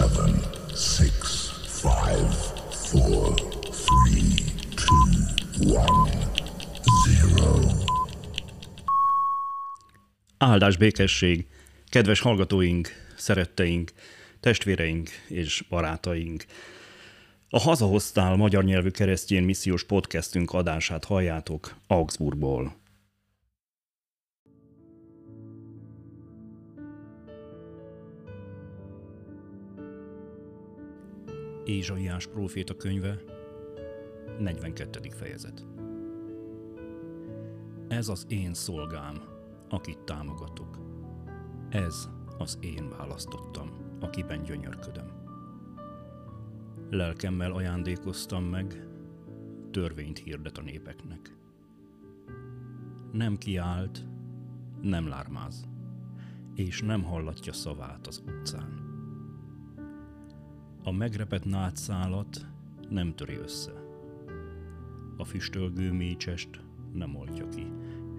seven, six, five, four, three, two, one, zero. Áldás békesség! Kedves hallgatóink, szeretteink, testvéreink és barátaink! A Hazahoztál magyar nyelvű keresztjén missziós podcastünk adását halljátok Augsburgból. Ézsaiás próféta könyve, 42. fejezet. Ez az én szolgám, akit támogatok. Ez az én választottam, akiben gyönyörködöm. Lelkemmel ajándékoztam meg, törvényt hirdet a népeknek. Nem kiált, nem lármáz, és nem hallatja szavát az utcán. A megrepett nátszálat nem töri össze. A füstölgő mécsest nem oltja ki,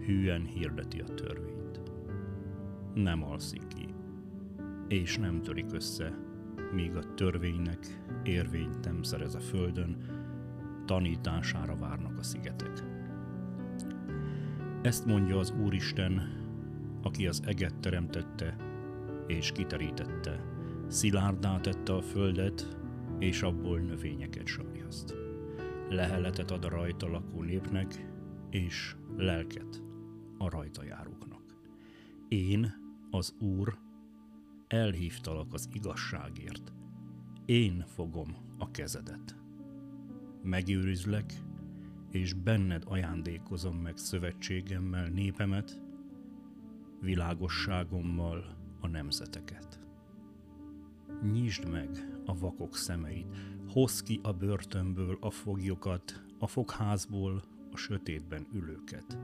hűen hirdeti a törvényt. Nem alszik ki, és nem törik össze, míg a törvénynek érvényt nem szerez a földön, tanítására várnak a szigetek. Ezt mondja az Úristen, aki az eget teremtette és kiterítette, szilárdá tette a földet, és abból növényeket sarjaszt. Leheletet ad a rajta lakó népnek, és lelket a rajta járóknak. Én, az Úr, elhívtalak az igazságért. Én fogom a kezedet. Megőrizlek, és benned ajándékozom meg szövetségemmel népemet, világosságommal a nemzeteket. Nyisd meg a vakok szemeit, hozz ki a börtönből a foglyokat, a fogházból a sötétben ülőket.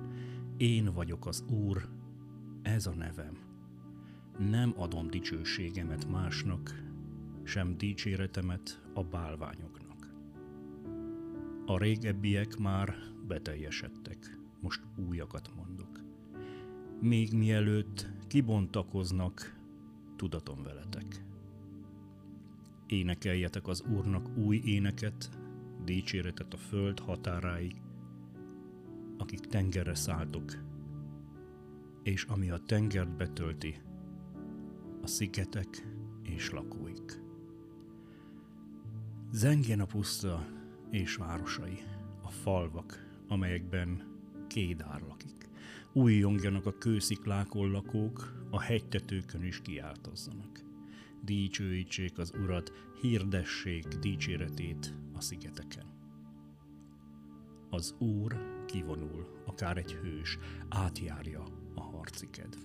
Én vagyok az Úr, ez a nevem. Nem adom dicsőségemet másnak, sem dicséretemet a bálványoknak. A régebbiek már beteljesedtek, most újakat mondok. Még mielőtt kibontakoznak, tudatom veletek. Énekeljetek az Úrnak új éneket, dicséretet a föld határáig, akik tengerre szálltok, és ami a tengert betölti, a szigetek és lakóik. Zengjen a puszta és városai, a falvak, amelyekben Kédár lakik. Újjongjanak a kősziklákon lakók, a hegytetőkön is kiáltozzanak. Dicsőítsék az Urat, hirdessék dicséretét a szigeteken. Az Úr kivonul, akár egy hős, átjárja a harci kedv.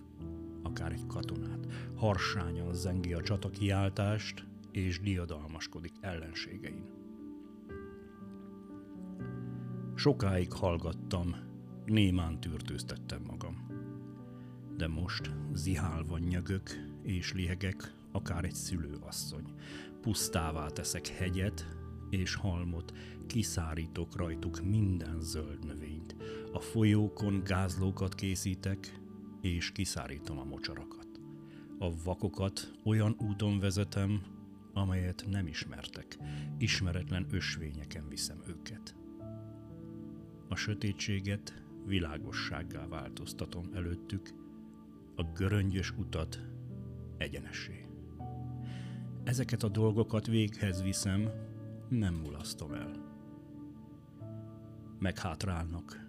Akár egy katonát, harsányan zengi a csata kiáltást, és diadalmaskodik ellenségein. Sokáig hallgattam, némán tűrtőztettem magam. De most zihálva nyögök és lihegek, akár egy szülőasszony. Pusztává teszek hegyet és halmot, kiszárítok rajtuk minden zöld növényt. A folyókon gázlókat készítek, és kiszárítom a mocsarakat. A vakokat olyan úton vezetem, amelyet nem ismertek, ismeretlen ösvényeken viszem őket. A sötétséget világossággá változtatom előttük, a göröngyös utat egyenessé. Ezeket a dolgokat véghez viszem, nem mulasztom el. Meghátrálnak,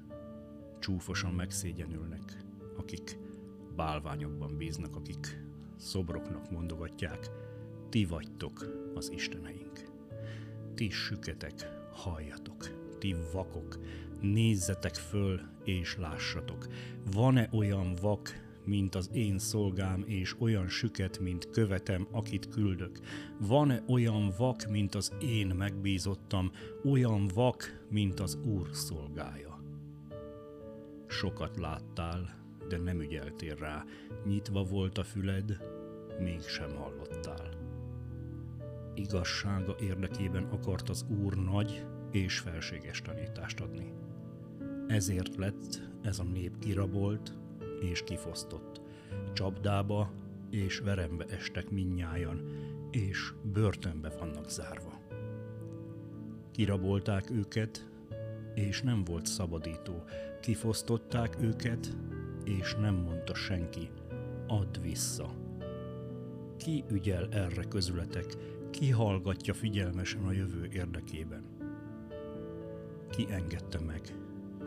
csúfosan megszégyenülnek, akik bálványokban bíznak, akik szobroknak mondogatják, ti vagytok az isteneink. Ti süketek, halljatok, ti vakok, nézzetek föl és lássatok. Van-e olyan vak, mint az én szolgám, és olyan süket, mint követem, akit küldök? Van-e olyan vak, mint az én megbízottam, olyan vak, mint az Úr szolgája? Sokat láttál, de nem ügyeltél rá, nyitva volt a füled, mégsem hallottál. Igazsága érdekében akart az Úr nagy és felséges tanítást adni. Ezért lett ez a nép kirabolt, és kifosztott. Csapdába és verembe estek minnyájan, és börtönbe vannak zárva. Kirabolták őket, és nem volt szabadító. Kifosztották őket, és nem mondta senki, add vissza. Ki ügyel erre közületek, ki hallgatja figyelmesen a jövő érdekében? Ki engedte meg,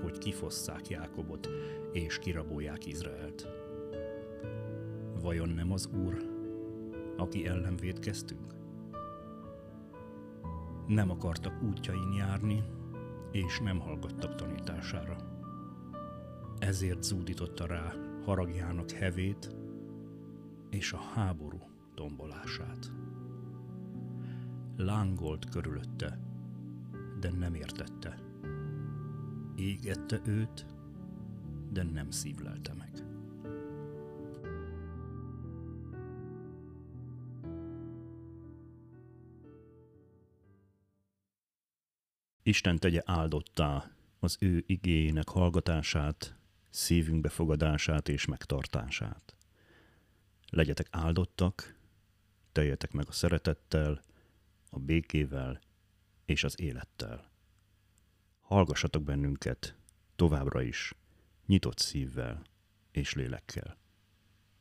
hogy kifosszák Jákobot, és kirabolják Izraelt? Vajon nem az Úr, aki ellen védkeztünk? Nem akartak útjain járni, és nem hallgattak tanítására. Ezért zúdította rá haragjának hevét és a háború tombolását. Lángolt körülötte, de nem értette. Égette őt, de nem szívlelte meg. Isten tegye áldottá az ő igényének hallgatását, szívünk befogadását és megtartását. Legyetek áldottak, teljetek meg a szeretettel, a békével és az élettel. Hallgassatok bennünket továbbra is, nyitott szívvel és lélekkel.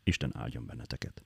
Isten áldjon benneteket!